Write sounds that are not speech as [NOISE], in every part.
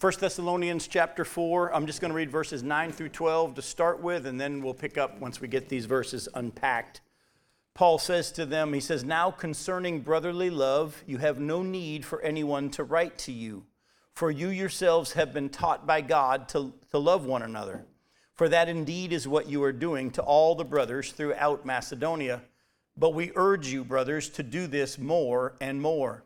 1 Thessalonians chapter 4, I'm just going to read verses 9 through 12 to start with, and then we'll pick up once we get these verses unpacked. Paul says to them, He says, Now concerning brotherly love, you have no need for anyone to write to you, for you yourselves have been taught by God to, to love one another. For that indeed is what you are doing to all the brothers throughout Macedonia. But we urge you, brothers, to do this more and more,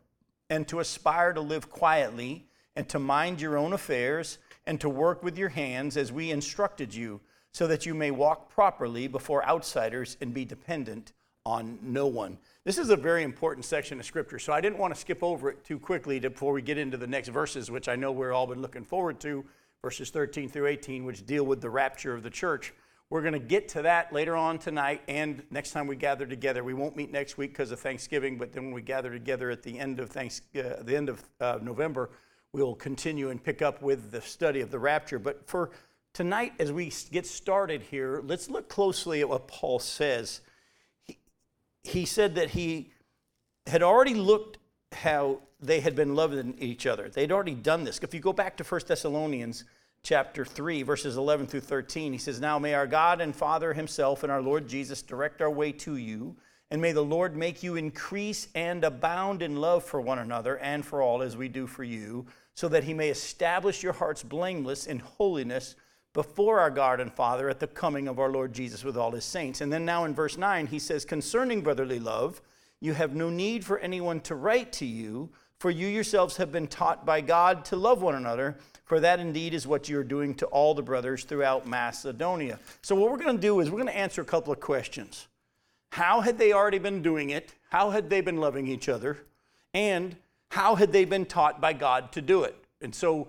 and to aspire to live quietly and to mind your own affairs and to work with your hands as we instructed you, so that you may walk properly before outsiders and be dependent on no one. This is a very important section of scripture, so I didn't want to skip over it too quickly before we get into the next verses, which I know we're all been looking forward to, verses 13 through 18, which deal with the rapture of the church. We're going to get to that later on tonight and next time we gather together. We won't meet next week because of Thanksgiving, but then when we gather together at the end of, Thanks, uh, the end of uh, November, we'll continue and pick up with the study of the rapture. But for tonight, as we get started here, let's look closely at what Paul says. He, he said that he had already looked how they had been loving each other. They'd already done this. If you go back to 1 Thessalonians chapter 3, verses 11 through 13, he says, Now may our God and Father himself and our Lord Jesus direct our way to you and may the Lord make you increase and abound in love for one another and for all as we do for you, so that he may establish your hearts blameless in holiness before our God and Father at the coming of our Lord Jesus with all his saints. And then now in verse 9, he says, Concerning brotherly love, you have no need for anyone to write to you, for you yourselves have been taught by God to love one another, for that indeed is what you're doing to all the brothers throughout Macedonia. So, what we're going to do is we're going to answer a couple of questions. How had they already been doing it? How had they been loving each other? And how had they been taught by God to do it? And so,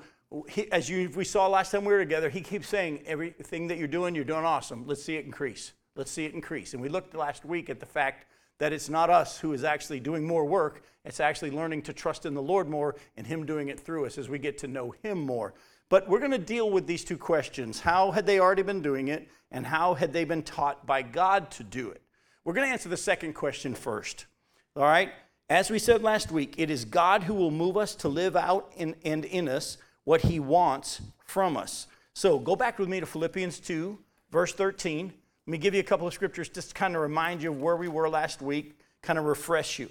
he, as you, we saw last time we were together, he keeps saying, everything that you're doing, you're doing awesome. Let's see it increase. Let's see it increase. And we looked last week at the fact that it's not us who is actually doing more work, it's actually learning to trust in the Lord more and Him doing it through us as we get to know Him more. But we're going to deal with these two questions How had they already been doing it, and how had they been taught by God to do it? We're going to answer the second question first. All right? As we said last week, it is God who will move us to live out in, and in us what he wants from us. So go back with me to Philippians 2, verse 13. Let me give you a couple of scriptures just to kind of remind you of where we were last week, kind of refresh you.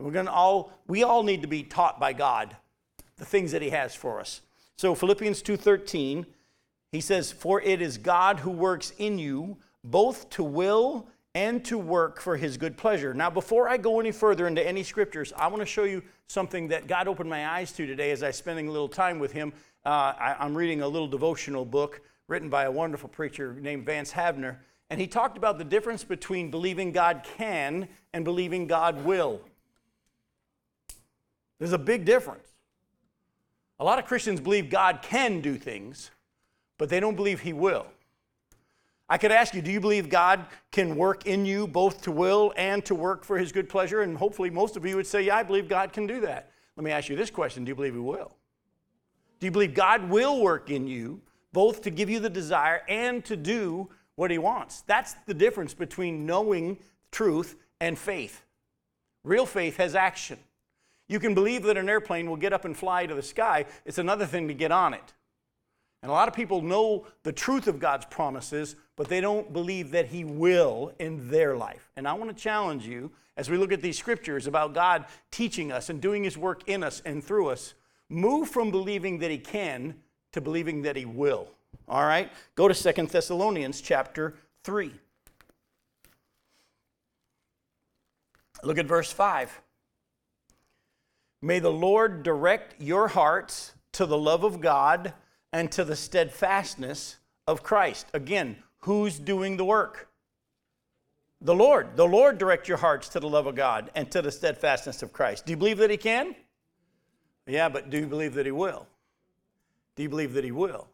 We're going to all, we all need to be taught by God the things that he has for us. So Philippians 2:13, he says, "For it is God who works in you both to will and to work for his good pleasure. Now, before I go any further into any scriptures, I want to show you something that God opened my eyes to today as I was spending a little time with him. Uh, I, I'm reading a little devotional book written by a wonderful preacher named Vance Havner, and he talked about the difference between believing God can and believing God will. There's a big difference. A lot of Christians believe God can do things, but they don't believe He will. I could ask you, do you believe God can work in you both to will and to work for his good pleasure? And hopefully, most of you would say, yeah, I believe God can do that. Let me ask you this question Do you believe he will? Do you believe God will work in you both to give you the desire and to do what he wants? That's the difference between knowing truth and faith. Real faith has action. You can believe that an airplane will get up and fly to the sky, it's another thing to get on it. And a lot of people know the truth of God's promises, but they don't believe that He will in their life. And I want to challenge you as we look at these scriptures about God teaching us and doing His work in us and through us, move from believing that He can to believing that He will. All right? Go to Second Thessalonians chapter 3. Look at verse 5. May the Lord direct your hearts to the love of God and to the steadfastness of Christ. Again, who's doing the work? The Lord. The Lord direct your hearts to the love of God and to the steadfastness of Christ. Do you believe that He can? Yeah, but do you believe that He will? Do you believe that He will?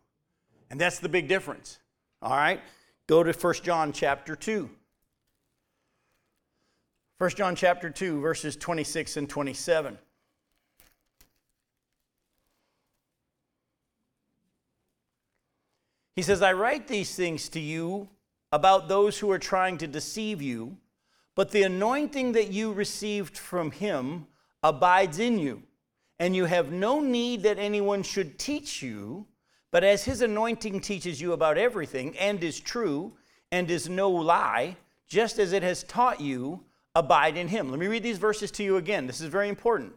And that's the big difference. All right? Go to 1 John chapter 2. 1 John chapter 2, verses 26 and 27. He says, I write these things to you about those who are trying to deceive you, but the anointing that you received from him abides in you, and you have no need that anyone should teach you, but as his anointing teaches you about everything, and is true, and is no lie, just as it has taught you, abide in him. Let me read these verses to you again. This is very important.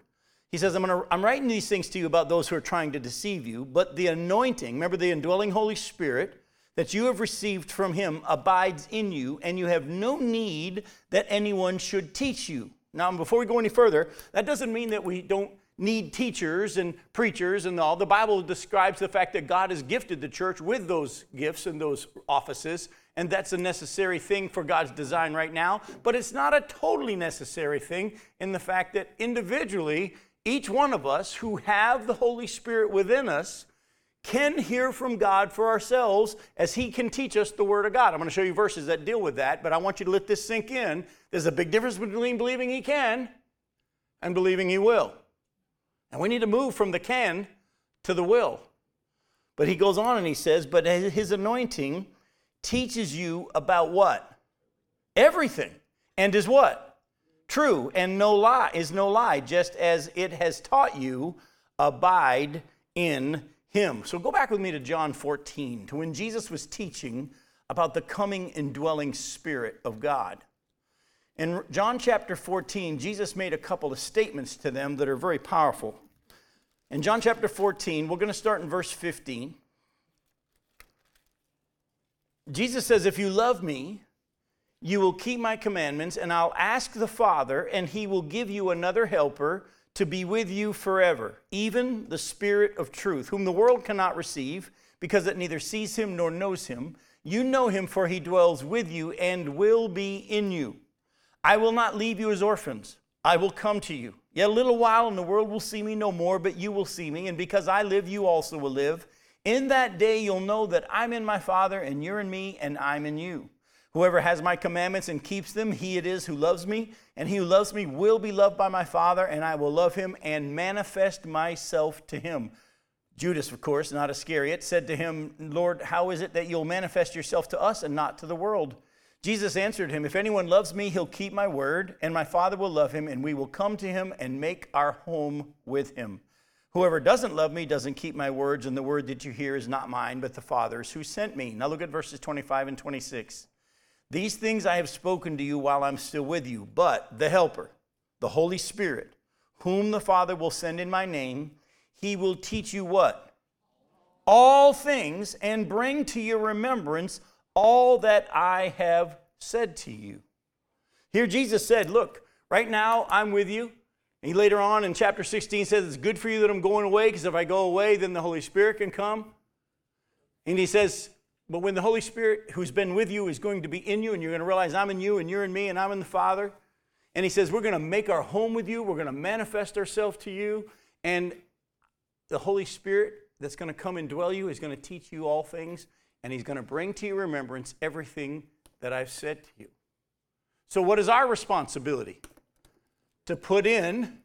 He says, I'm, gonna, I'm writing these things to you about those who are trying to deceive you, but the anointing, remember the indwelling Holy Spirit that you have received from him abides in you, and you have no need that anyone should teach you. Now, before we go any further, that doesn't mean that we don't need teachers and preachers and all. The Bible describes the fact that God has gifted the church with those gifts and those offices, and that's a necessary thing for God's design right now. But it's not a totally necessary thing in the fact that individually, each one of us who have the Holy Spirit within us can hear from God for ourselves as He can teach us the Word of God. I'm going to show you verses that deal with that, but I want you to let this sink in. There's a big difference between believing He can and believing He will. And we need to move from the can to the will. But he goes on and he says, But his anointing teaches you about what? Everything. And is what? True. And no lie is no lie, just as it has taught you, abide in him. So go back with me to John 14, to when Jesus was teaching about the coming indwelling Spirit of God. In John chapter 14, Jesus made a couple of statements to them that are very powerful. In John chapter 14, we're going to start in verse 15. Jesus says, If you love me, you will keep my commandments, and I'll ask the Father, and he will give you another helper to be with you forever, even the Spirit of truth, whom the world cannot receive, because it neither sees him nor knows him. You know him, for he dwells with you and will be in you. I will not leave you as orphans, I will come to you. Yet a little while, and the world will see me no more, but you will see me, and because I live, you also will live. In that day, you'll know that I'm in my Father, and you're in me, and I'm in you. Whoever has my commandments and keeps them, he it is who loves me, and he who loves me will be loved by my Father, and I will love him and manifest myself to him. Judas, of course, not Iscariot, said to him, Lord, how is it that you'll manifest yourself to us and not to the world? Jesus answered him, If anyone loves me, he'll keep my word, and my Father will love him, and we will come to him and make our home with him. Whoever doesn't love me doesn't keep my words, and the word that you hear is not mine, but the Father's who sent me. Now look at verses 25 and 26. These things I have spoken to you while I'm still with you, but the Helper, the Holy Spirit, whom the Father will send in my name, he will teach you what? All things and bring to your remembrance all that I have said to you. Here Jesus said, Look, right now I'm with you. And he later on in chapter 16 says, It's good for you that I'm going away, because if I go away, then the Holy Spirit can come. And he says, but when the Holy Spirit, who's been with you, is going to be in you, and you're going to realize I'm in you, and you're in me, and I'm in the Father, and He says, We're going to make our home with you, we're going to manifest ourselves to you, and the Holy Spirit that's going to come and dwell you is going to teach you all things, and He's going to bring to your remembrance everything that I've said to you. So, what is our responsibility? To put in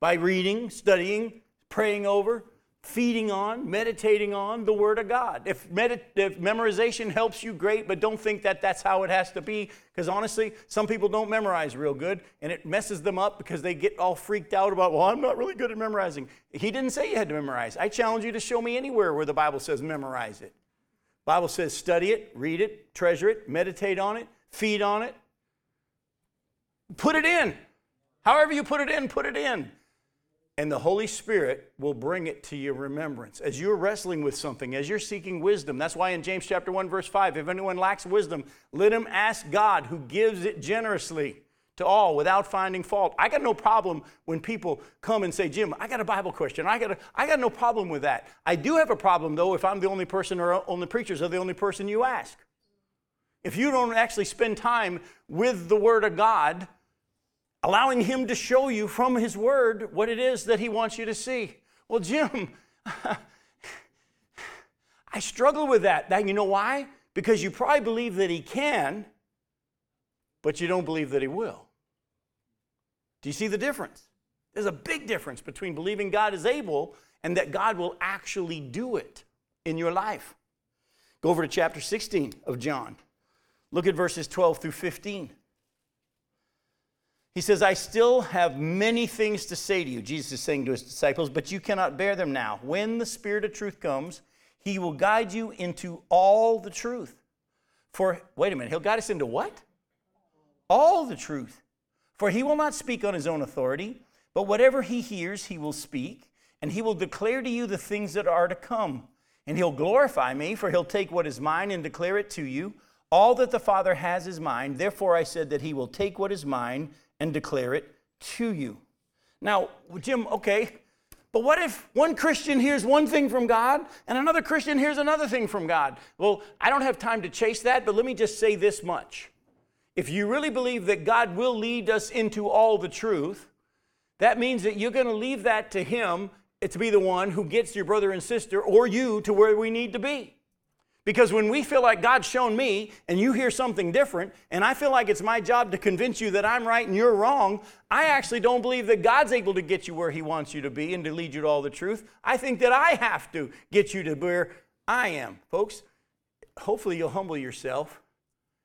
by reading, studying, praying over, feeding on, meditating on the Word of God. If, if memorization helps you, great, but don't think that that's how it has to be, because honestly, some people don't memorize real good, and it messes them up because they get all freaked out about, well, I'm not really good at memorizing. He didn't say you had to memorize. I challenge you to show me anywhere where the Bible says memorize it. Bible says study it, read it, treasure it, meditate on it, feed on it. Put it in. However you put it in, put it in and the Holy Spirit will bring it to your remembrance. As you're wrestling with something, as you're seeking wisdom, that's why in James chapter 1 verse 5, if anyone lacks wisdom, let him ask God who gives it generously to all without finding fault. I got no problem when people come and say, "Jim, I got a Bible question." I got a, I got no problem with that. I do have a problem though if I'm the only person or only preachers are the only person you ask. If you don't actually spend time with the word of God, allowing Him to show you from His Word what it is that He wants you to see. Well, Jim, [LAUGHS] I struggle with that. Now, you know why? Because you probably believe that He can, but you don't believe that He will. Do you see the difference? There's a big difference between believing God is able and that God will actually do it in your life. Go over to chapter 16 of John. Look at verses 12 through 15. He says, I still have many things to say to you, Jesus is saying to his disciples, but you cannot bear them now. When the Spirit of truth comes, he will guide you into all the truth. For, wait a minute, he'll guide us into what? All the truth. For he will not speak on his own authority, but whatever he hears, he will speak, and he will declare to you the things that are to come. And he'll glorify me, for he'll take what is mine and declare it to you. All that the Father has is mine. Therefore, I said that he will take what is mine and declare it to you. Now, Jim, okay, but what if one Christian hears one thing from God and another Christian hears another thing from God? Well, I don't have time to chase that, but let me just say this much. If you really believe that God will lead us into all the truth, that means that you're going to leave that to Him to be the one who gets your brother and sister or you to where we need to be. Because when we feel like God's shown me and you hear something different, and I feel like it's my job to convince you that I'm right and you're wrong, I actually don't believe that God's able to get you where He wants you to be and to lead you to all the truth. I think that I have to get you to where I am. Folks, hopefully you'll humble yourself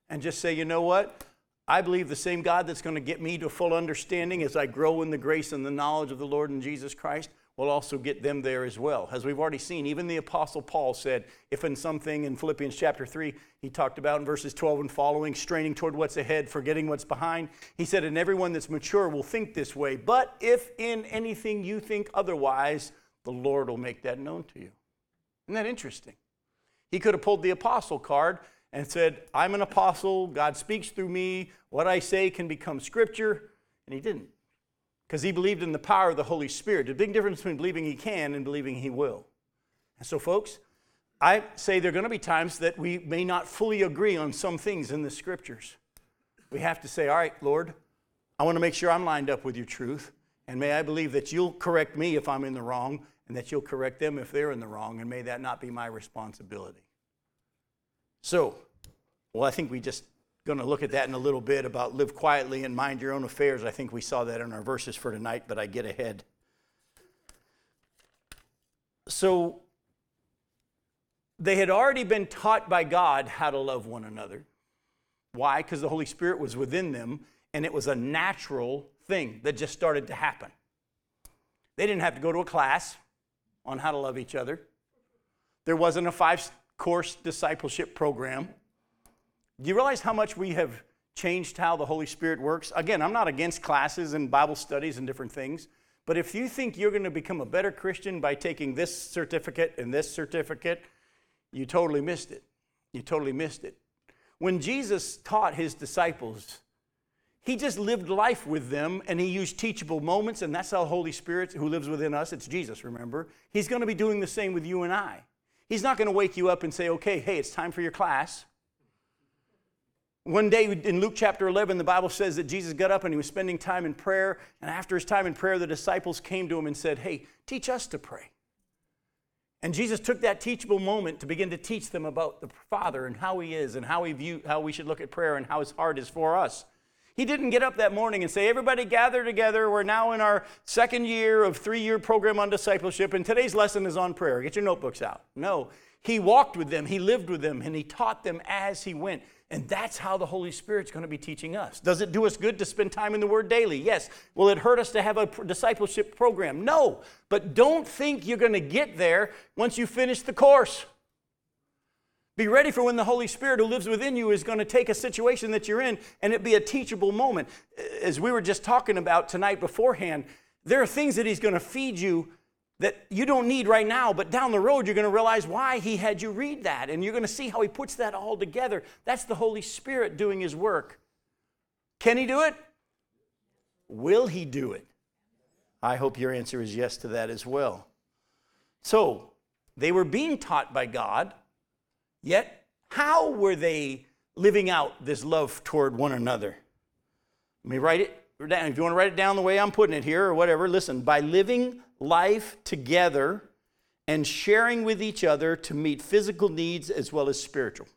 and just say, you know what? I believe the same God that's going to get me to full understanding as I grow in the grace and the knowledge of the Lord and Jesus Christ will also get them there as well. As we've already seen, even the Apostle Paul said, if in something in Philippians chapter 3, he talked about in verses 12 and following, straining toward what's ahead, forgetting what's behind. He said, and everyone that's mature will think this way. But if in anything you think otherwise, the Lord will make that known to you. Isn't that interesting? He could have pulled the apostle card and said, I'm an apostle, God speaks through me, what I say can become scripture, and he didn't because he believed in the power of the Holy Spirit. A big difference between believing he can and believing he will. And so, folks, I say there are going to be times that we may not fully agree on some things in the scriptures. We have to say, All right, Lord, I want to make sure I'm lined up with your truth. And may I believe that you'll correct me if I'm in the wrong and that you'll correct them if they're in the wrong. And may that not be my responsibility. So, well, I think we just going to look at that in a little bit about live quietly and mind your own affairs. I think we saw that in our verses for tonight, but I get ahead. So they had already been taught by God how to love one another. Why? Because the Holy Spirit was within them and it was a natural thing that just started to happen. They didn't have to go to a class on how to love each other. There wasn't a five course discipleship program. Do you realize how much we have changed how the Holy Spirit works? Again, I'm not against classes and Bible studies and different things, but if you think you're going to become a better Christian by taking this certificate and this certificate, you totally missed it. You totally missed it. When Jesus taught his disciples, he just lived life with them and he used teachable moments, and that's how Holy Spirit, who lives within us, it's Jesus, remember? He's going to be doing the same with you and I. He's not going to wake you up and say, okay, hey, it's time for your class. One day in Luke chapter 11, the Bible says that Jesus got up and he was spending time in prayer. And after his time in prayer, the disciples came to him and said, Hey, teach us to pray. And Jesus took that teachable moment to begin to teach them about the Father and how he is and how, he view, how we should look at prayer and how his heart is for us. He didn't get up that morning and say, Everybody gather together. We're now in our second year of three year program on discipleship, and today's lesson is on prayer. Get your notebooks out. No, he walked with them, he lived with them, and he taught them as he went. And that's how the Holy Spirit's going to be teaching us. Does it do us good to spend time in the Word daily? Yes. Will it hurt us to have a discipleship program? No. But don't think you're going to get there once you finish the course. Be ready for when the Holy Spirit who lives within you is going to take a situation that you're in and it be a teachable moment. As we were just talking about tonight beforehand, there are things that He's going to feed you that you don't need right now, but down the road you're going to realize why he had you read that. And you're going to see how he puts that all together. That's the Holy Spirit doing his work. Can he do it? Will he do it? I hope your answer is yes to that as well. So, they were being taught by God, yet, how were they living out this love toward one another? Let me write it down. If you want to write it down the way I'm putting it here or whatever, listen. By living life together and sharing with each other to meet physical needs as well as spiritual.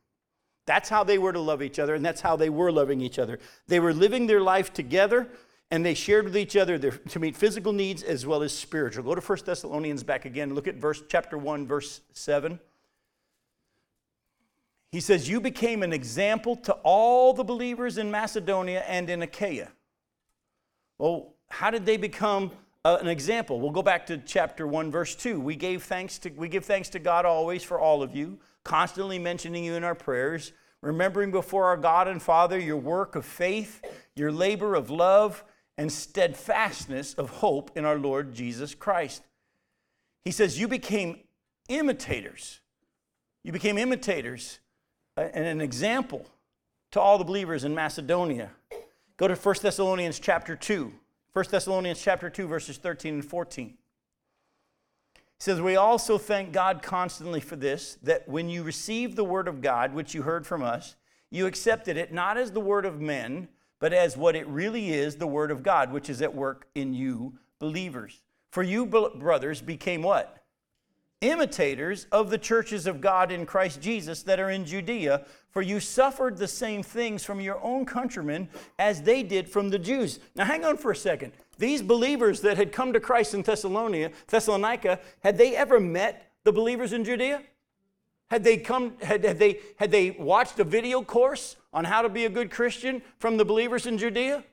That's how they were to love each other, and that's how they were loving each other. They were living their life together, and they shared with each other their, to meet physical needs as well as spiritual. Go to 1 Thessalonians back again. Look at verse chapter 1, verse 7. He says, You became an example to all the believers in Macedonia and in Achaia. Well, how did they become uh, an example? We'll go back to chapter 1, verse 2. We, gave thanks to, we give thanks to God always for all of you, constantly mentioning you in our prayers, remembering before our God and Father your work of faith, your labor of love, and steadfastness of hope in our Lord Jesus Christ. He says, You became imitators. You became imitators uh, and an example to all the believers in Macedonia. Go to 1 Thessalonians chapter 2. 1 Thessalonians chapter 2, verses 13 and 14. He says, We also thank God constantly for this, that when you received the word of God, which you heard from us, you accepted it not as the word of men, but as what it really is, the word of God, which is at work in you believers. For you, brothers, became what? Imitators of the churches of God in Christ Jesus that are in Judea, for you suffered the same things from your own countrymen as they did from the Jews. Now, hang on for a second. These believers that had come to Christ in Thessalonica, Thessalonica, had they ever met the believers in Judea? Had they come, had, had, they, had they watched a video course on how to be a good Christian from the believers in Judea?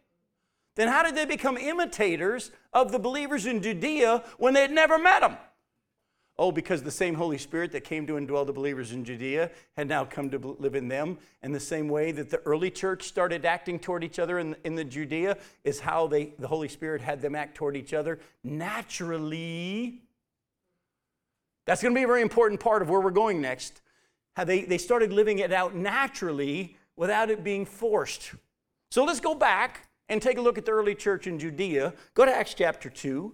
Then how did they become imitators of the believers in Judea when they had never met them? Oh, because the same Holy Spirit that came to indwell the believers in Judea had now come to live in them. And the same way that the early church started acting toward each other in, in the Judea is how they, the Holy Spirit had them act toward each other naturally. That's going to be a very important part of where we're going next. How they, they started living it out naturally without it being forced. So let's go back and take a look at the early church in Judea. Go to Acts chapter 2.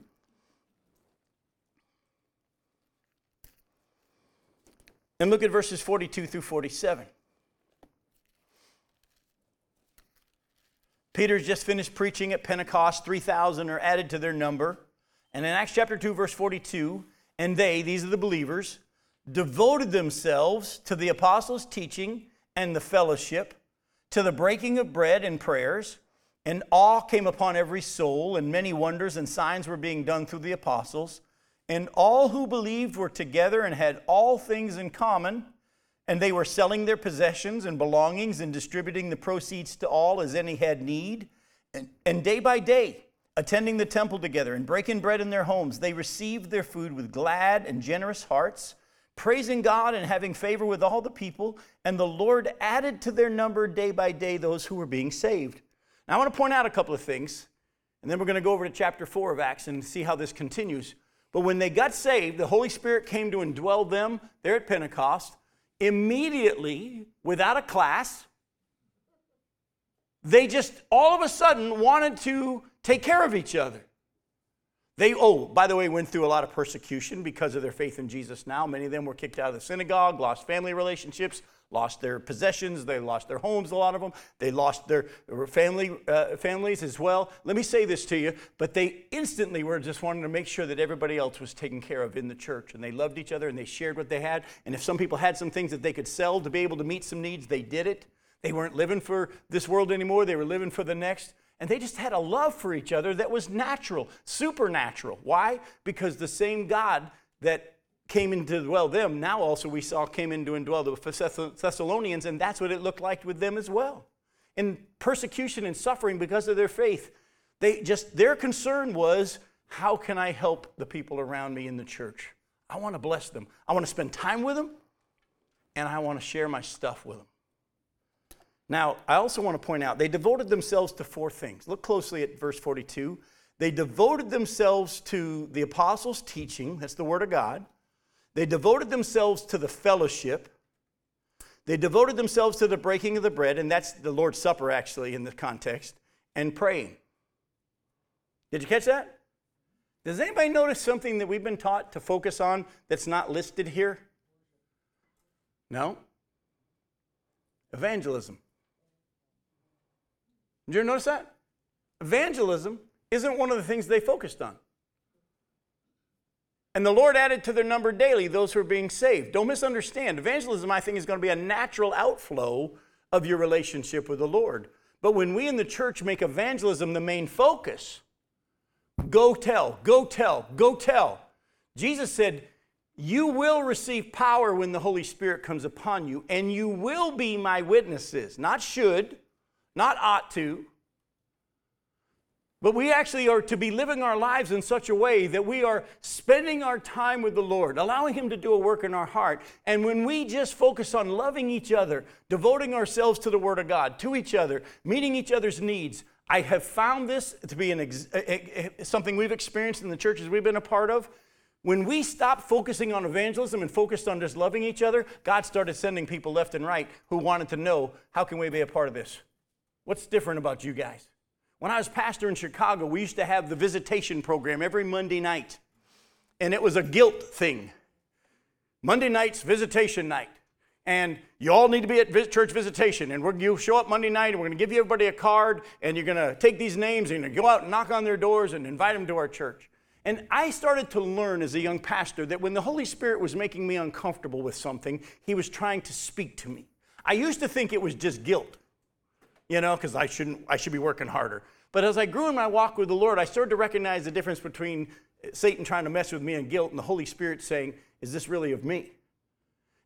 And look at verses 42 through 47. Peter's just finished preaching at Pentecost. 3,000 are added to their number. And in Acts chapter 2, verse 42, and they, these are the believers, devoted themselves to the apostles' teaching and the fellowship, to the breaking of bread and prayers. And awe came upon every soul, and many wonders and signs were being done through the apostles. And all who believed were together and had all things in common, and they were selling their possessions and belongings and distributing the proceeds to all as any had need. And, and day by day, attending the temple together and breaking bread in their homes, they received their food with glad and generous hearts, praising God and having favor with all the people. And the Lord added to their number day by day those who were being saved. Now, I want to point out a couple of things, and then we're going to go over to chapter 4 of Acts and see how this continues. But when they got saved, the Holy Spirit came to indwell them there at Pentecost. Immediately, without a class, they just all of a sudden wanted to take care of each other. They, oh, by the way, went through a lot of persecution because of their faith in Jesus now. Many of them were kicked out of the synagogue, lost family relationships, lost their possessions, they lost their homes, a lot of them. They lost their family, uh, families as well. Let me say this to you, but they instantly were just wanting to make sure that everybody else was taken care of in the church. And they loved each other and they shared what they had. And if some people had some things that they could sell to be able to meet some needs, they did it. They weren't living for this world anymore, they were living for the next. And they just had a love for each other that was natural, supernatural. Why? Because the same God that came into dwell them, now also we saw came in to indwell the Thessalonians, and that's what it looked like with them as well. In persecution and suffering because of their faith, they just their concern was, how can I help the people around me in the church? I want to bless them. I want to spend time with them, and I want to share my stuff with them. Now, I also want to point out they devoted themselves to four things. Look closely at verse 42. They devoted themselves to the apostles' teaching, that's the word of God. They devoted themselves to the fellowship. They devoted themselves to the breaking of the bread, and that's the Lord's Supper, actually, in the context, and praying. Did you catch that? Does anybody notice something that we've been taught to focus on that's not listed here? No? Evangelism. Did you notice that? Evangelism isn't one of the things they focused on. And the Lord added to their number daily those who are being saved. Don't misunderstand. Evangelism, I think, is going to be a natural outflow of your relationship with the Lord. But when we in the church make evangelism the main focus, go tell, go tell, go tell. Jesus said, You will receive power when the Holy Spirit comes upon you, and you will be my witnesses. Not should, not ought to, But we actually are to be living our lives in such a way that we are spending our time with the Lord, allowing Him to do a work in our heart. And when we just focus on loving each other, devoting ourselves to the Word of God, to each other, meeting each other's needs, I have found this to be ex- something we've experienced in the churches we've been a part of. When we stopped focusing on evangelism and focused on just loving each other, God started sending people left and right who wanted to know how can we be a part of this? What's different about you guys? When I was pastor in Chicago, we used to have the visitation program every Monday night, and it was a guilt thing. Monday night's visitation night. And you all need to be at church visitation. And we're, you show up Monday night, and we're going to give you everybody a card, and you're going to take these names, and you're go out and knock on their doors and invite them to our church. And I started to learn as a young pastor that when the Holy Spirit was making me uncomfortable with something, He was trying to speak to me. I used to think it was just guilt you know, because I shouldn't, I should be working harder. But as I grew in my walk with the Lord, I started to recognize the difference between eh, Satan trying to mess with me and guilt and the Holy Spirit saying, Is this really of me?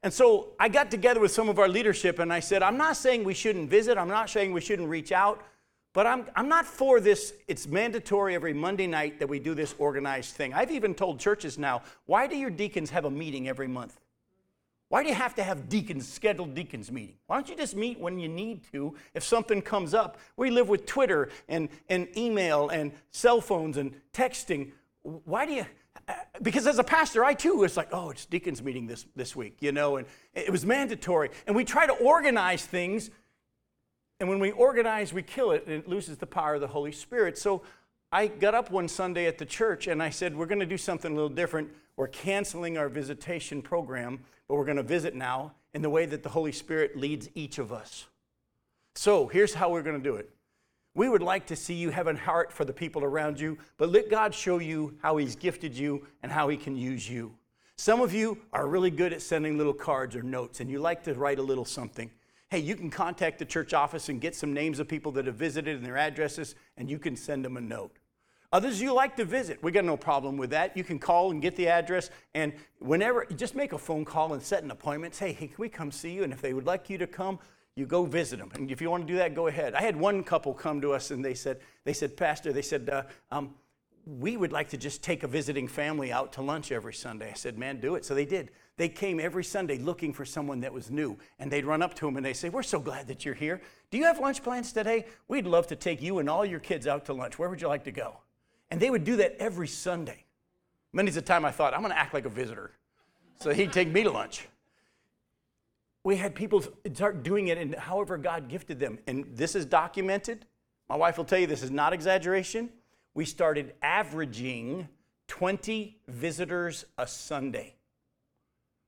And so I got together with some of our leadership and I said, I'm not saying we shouldn't visit, I'm not saying we shouldn't reach out, but I'm, I'm not for this. It's mandatory every Monday night that we do this organized thing. I've even told churches now, why do your deacons have a meeting every month? Why do you have to have deacons, scheduled deacons meeting? Why don't you just meet when you need to if something comes up? We live with Twitter and, and email and cell phones and texting. Why do you? Because as a pastor, I too was like, oh, it's deacons meeting this, this week, you know, and it was mandatory. And we try to organize things, and when we organize, we kill it, and it loses the power of the Holy Spirit. So I got up one Sunday at the church and I said, we're going to do something a little different. We're canceling our visitation program but we're going to visit now in the way that the Holy Spirit leads each of us. So here's how we're going to do it. We would like to see you have a heart for the people around you, but let God show you how He's gifted you and how He can use you. Some of you are really good at sending little cards or notes, and you like to write a little something. Hey, you can contact the church office and get some names of people that have visited and their addresses, and you can send them a note. Others you like to visit. We got no problem with that. You can call and get the address, and whenever, just make a phone call and set an appointment. Say, hey, can we come see you? And if they would like you to come, you go visit them. And if you want to do that, go ahead. I had one couple come to us, and they said, they said, Pastor, they said, uh, um, we would like to just take a visiting family out to lunch every Sunday. I said, man, do it. So they did. They came every Sunday looking for someone that was new, and they'd run up to them and they'd say, "We're so glad that you're here. Do you have lunch plans today? We'd love to take you and all your kids out to lunch. Where would you like to go?" And they would do that every Sunday. Many's the time I thought, I'm going to act like a visitor. So he'd take me to lunch. We had people start doing it, and however God gifted them. And this is documented. My wife will tell you this is not exaggeration. We started averaging 20 visitors a Sunday.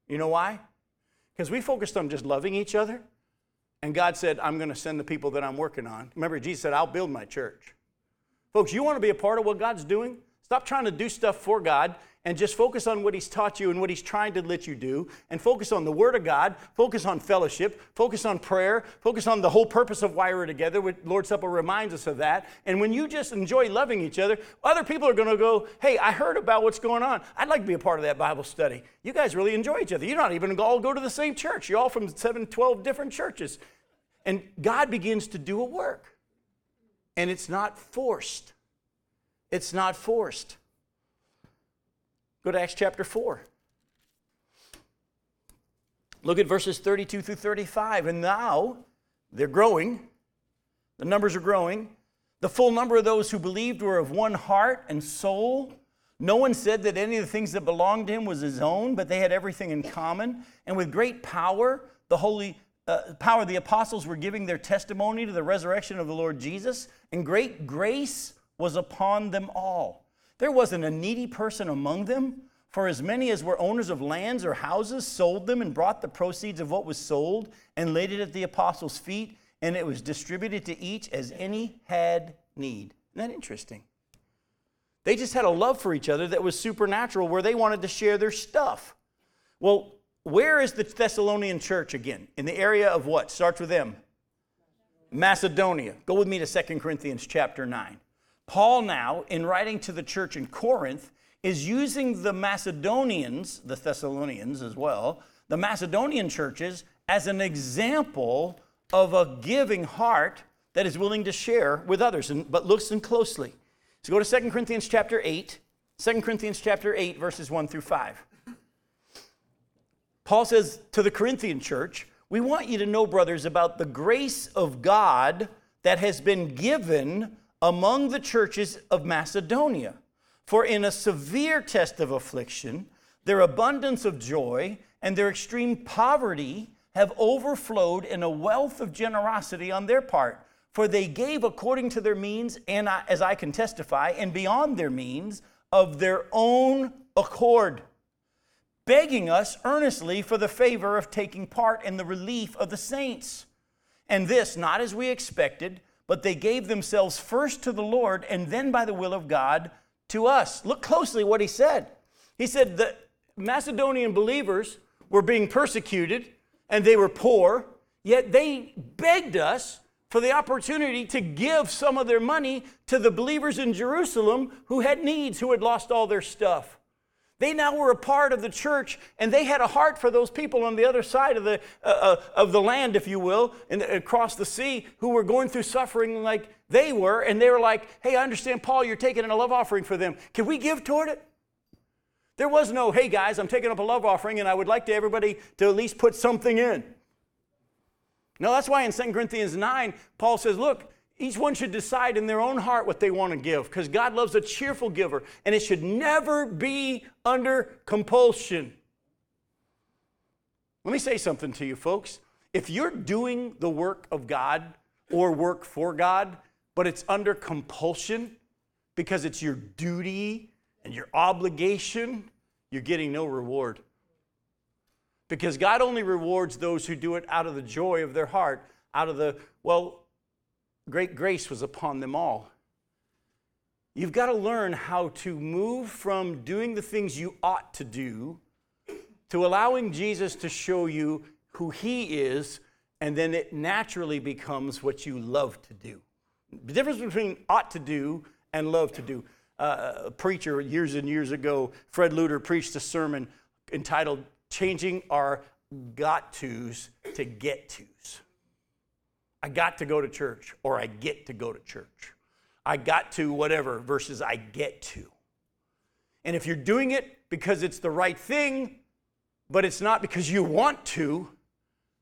You know why? Because we focused on just loving each other. And God said, I'm going to send the people that I'm working on. Remember, Jesus said, I'll build my church. Folks, you want to be a part of what God's doing? Stop trying to do stuff for God and just focus on what He's taught you and what He's trying to let you do, and focus on the Word of God, focus on fellowship, focus on prayer, focus on the whole purpose of why we're together. Lord Supper reminds us of that. And when you just enjoy loving each other, other people are going to go, Hey, I heard about what's going on. I'd like to be a part of that Bible study. You guys really enjoy each other. You're not even all go to the same church, you're all from 7, 12 different churches. And God begins to do a work and it's not forced. It's not forced. Go to Acts chapter 4. Look at verses 32 through 35. And now they're growing, the numbers are growing. The full number of those who believed were of one heart and soul. No one said that any of the things that belonged to him was his own, but they had everything in common. And with great power, the holy uh, power, the apostles were giving their testimony to the resurrection of the Lord Jesus, and great grace was upon them all. There wasn't a needy person among them, for as many as were owners of lands or houses sold them and brought the proceeds of what was sold and laid it at the apostles' feet, and it was distributed to each as any had need. Isn't that interesting? They just had a love for each other that was supernatural where they wanted to share their stuff. Well, where is the Thessalonian church again? In the area of what? Starts with M. Macedonia. Go with me to 2 Corinthians chapter 9. Paul, now, in writing to the church in Corinth, is using the Macedonians, the Thessalonians as well, the Macedonian churches, as an example of a giving heart that is willing to share with others. And, but listen closely. So go to 2 Corinthians chapter 8. 2 Corinthians chapter 8, verses 1 through 5. Paul says to the Corinthian church, We want you to know, brothers, about the grace of God that has been given among the churches of Macedonia. For in a severe test of affliction, their abundance of joy and their extreme poverty have overflowed in a wealth of generosity on their part. For they gave according to their means, and as I can testify, and beyond their means, of their own accord, begging us earnestly for the favor of taking part in the relief of the saints. And this, not as we expected, but they gave themselves first to the Lord, and then by the will of God to us. Look closely what he said. He said the Macedonian believers were being persecuted and they were poor, yet they begged us for the opportunity to give some of their money to the believers in Jerusalem who had needs, who had lost all their stuff. They now were a part of the church, and they had a heart for those people on the other side of the, uh, uh, of the land, if you will, and across the sea, who were going through suffering like they were. And they were like, hey, I understand, Paul, you're taking a love offering for them. Can we give toward it? There was no, hey, guys, I'm taking up a love offering, and I would like to everybody to at least put something in. Now, that's why in 2 Corinthians 9, Paul says, look, each one should decide in their own heart what they want to give because God loves a cheerful giver and it should never be under compulsion. Let me say something to you, folks. If you're doing the work of God or work for God, but it's under compulsion because it's your duty and your obligation, you're getting no reward. Because God only rewards those who do it out of the joy of their heart, out of the, well, great grace was upon them all. You've got to learn how to move from doing the things you ought to do to allowing Jesus to show you who He is, and then it naturally becomes what you love to do. The difference between ought to do and love to do. Uh, a preacher years and years ago, Fred Luter, preached a sermon entitled Changing Our Got Tos to Get Tos. I got to go to church or I get to go to church. I got to whatever versus I get to. And if you're doing it because it's the right thing, but it's not because you want to,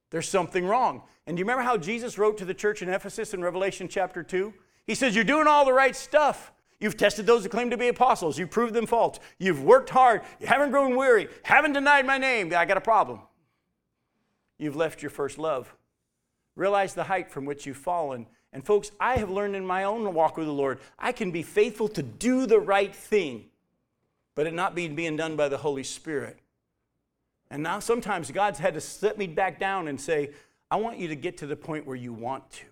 there's something wrong. And do you remember how Jesus wrote to the church in Ephesus in Revelation chapter 2? He says, You're doing all the right stuff. You've tested those who claim to be apostles. You've proved them false. You've worked hard. You haven't grown weary. Haven't denied my name. I got a problem. You've left your first love. Realize the height from which you've fallen. And folks, I have learned in my own walk with the Lord, I can be faithful to do the right thing, but it not be being done by the Holy Spirit. And now sometimes God's had to set me back down and say, I want you to get to the point where you want to.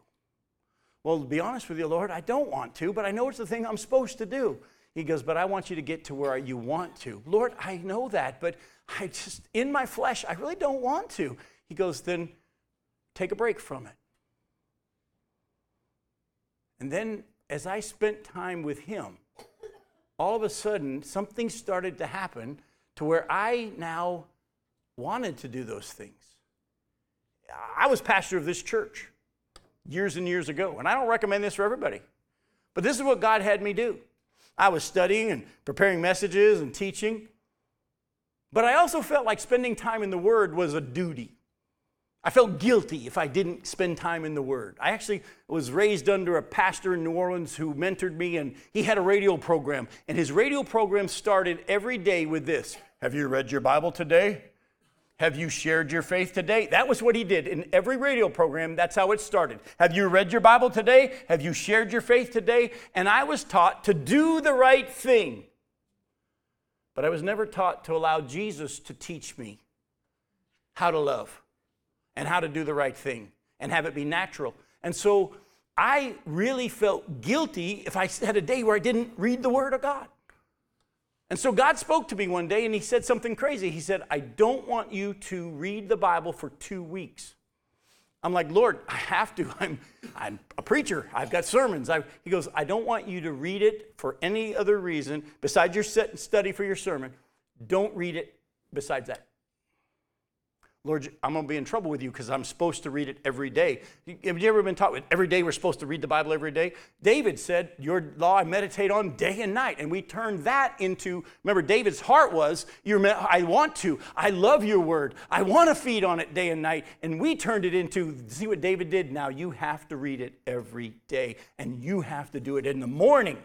Well, to be honest with you, Lord, I don't want to, but I know it's the thing I'm supposed to do. He goes, But I want you to get to where you want to. Lord, I know that, but I just, in my flesh, I really don't want to. He goes, Then take a break from it. And then as I spent time with him, all of a sudden something started to happen to where I now wanted to do those things. I was pastor of this church years and years ago, and I don't recommend this for everybody. But this is what God had me do. I was studying and preparing messages and teaching, but I also felt like spending time in the Word was a duty. I felt guilty if I didn't spend time in the Word. I actually was raised under a pastor in New Orleans who mentored me, and he had a radio program. And his radio program started every day with this Have you read your Bible today? Have you shared your faith today? That was what he did in every radio program. That's how it started. Have you read your Bible today? Have you shared your faith today? And I was taught to do the right thing. But I was never taught to allow Jesus to teach me how to love and how to do the right thing and have it be natural. And so I really felt guilty if I had a day where I didn't read the Word of God. And so God spoke to me one day and He said something crazy. He said, I don't want you to read the Bible for two weeks. I'm like, Lord, I have to. [LAUGHS] I'm, I'm a preacher. I've got sermons. I, he goes, I don't want you to read it for any other reason besides your set study for your sermon. Don't read it besides that. Lord, I'm going to be in trouble with you because I'm supposed to read it every day. Have you ever been taught every day we're supposed to read the Bible every day? David said, Your law I meditate on day and night. And we turned that into, remember, David's heart was, I want to. I love your word. I want to feed on it day and night. And we turned it into, see what David did? Now you have to read it every day. And you have to do it in the morning.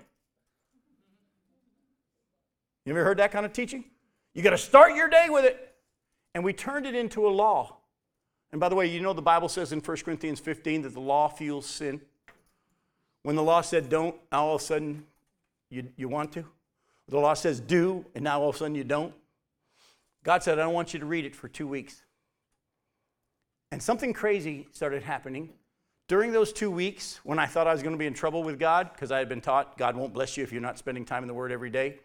You ever heard that kind of teaching? You got to start your day with it and we turned it into a law. And by the way, you know the Bible says in 1 Corinthians 15 that the law fuels sin. When the law said don't, now all of a sudden you, you want to. The law says do, and now all of a sudden you don't. God said, I don't want you to read it for two weeks. And something crazy started happening. During those two weeks, when I thought I was going to be in trouble with God, because I had been taught God won't bless you if you're not spending time in the Word every day,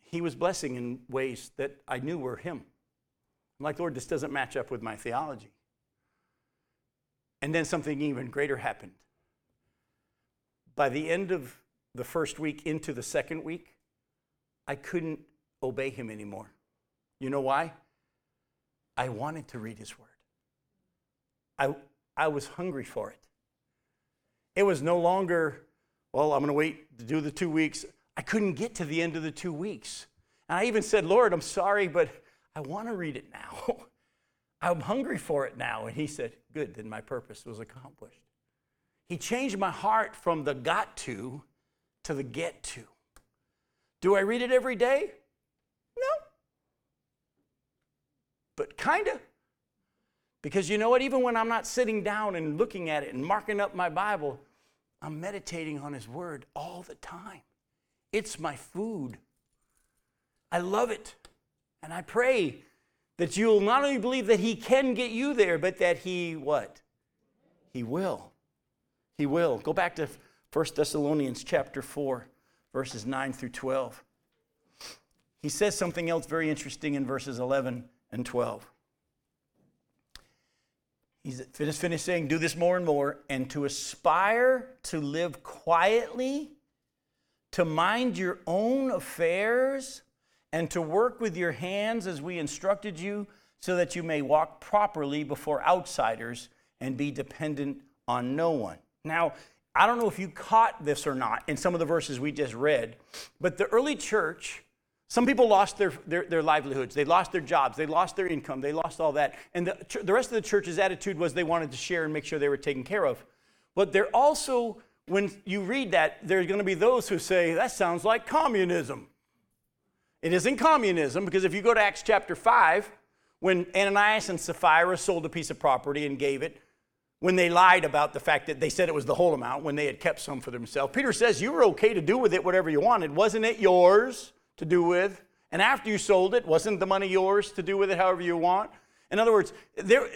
He was blessing in ways that I knew were Him. I'm like, Lord, this doesn't match up with my theology. And then something even greater happened. By the end of the first week into the second week, I couldn't obey him anymore. You know why? I wanted to read his word. I, I was hungry for it. It was no longer, well, I'm going to wait to do the two weeks. I couldn't get to the end of the two weeks. And I even said, Lord, I'm sorry, but I want to read it now. [LAUGHS] I'm hungry for it now. And he said, Good, then my purpose was accomplished. He changed my heart from the got to to the get to. Do I read it every day? No. But kind of. Because you know what? Even when I'm not sitting down and looking at it and marking up my Bible, I'm meditating on His Word all the time. It's my food. I love it. And I pray that you'll not only believe that he can get you there, but that he what? He will. He will. Go back to 1 Thessalonians chapter 4, verses 9 through 12. He says something else very interesting in verses 11 and 12. He's finished, finished saying, Do this more and more, and to aspire to live quietly, to mind your own affairs and to work with your hands as we instructed you, so that you may walk properly before outsiders and be dependent on no one. Now, I don't know if you caught this or not in some of the verses we just read, but the early church, some people lost their, their, their livelihoods. They lost their jobs. They lost their income. They lost all that. And the, the rest of the church's attitude was they wanted to share and make sure they were taken care of. But they're also, when you read that, there's going to be those who say, that sounds like communism. It isn't communism because if you go to Acts chapter 5, when Ananias and Sapphira sold a piece of property and gave it, when they lied about the fact that they said it was the whole amount when they had kept some for themselves, Peter says you were okay to do with it whatever you wanted. Wasn't it yours to do with? And after you sold it, wasn't the money yours to do with it however you want? In other words, there,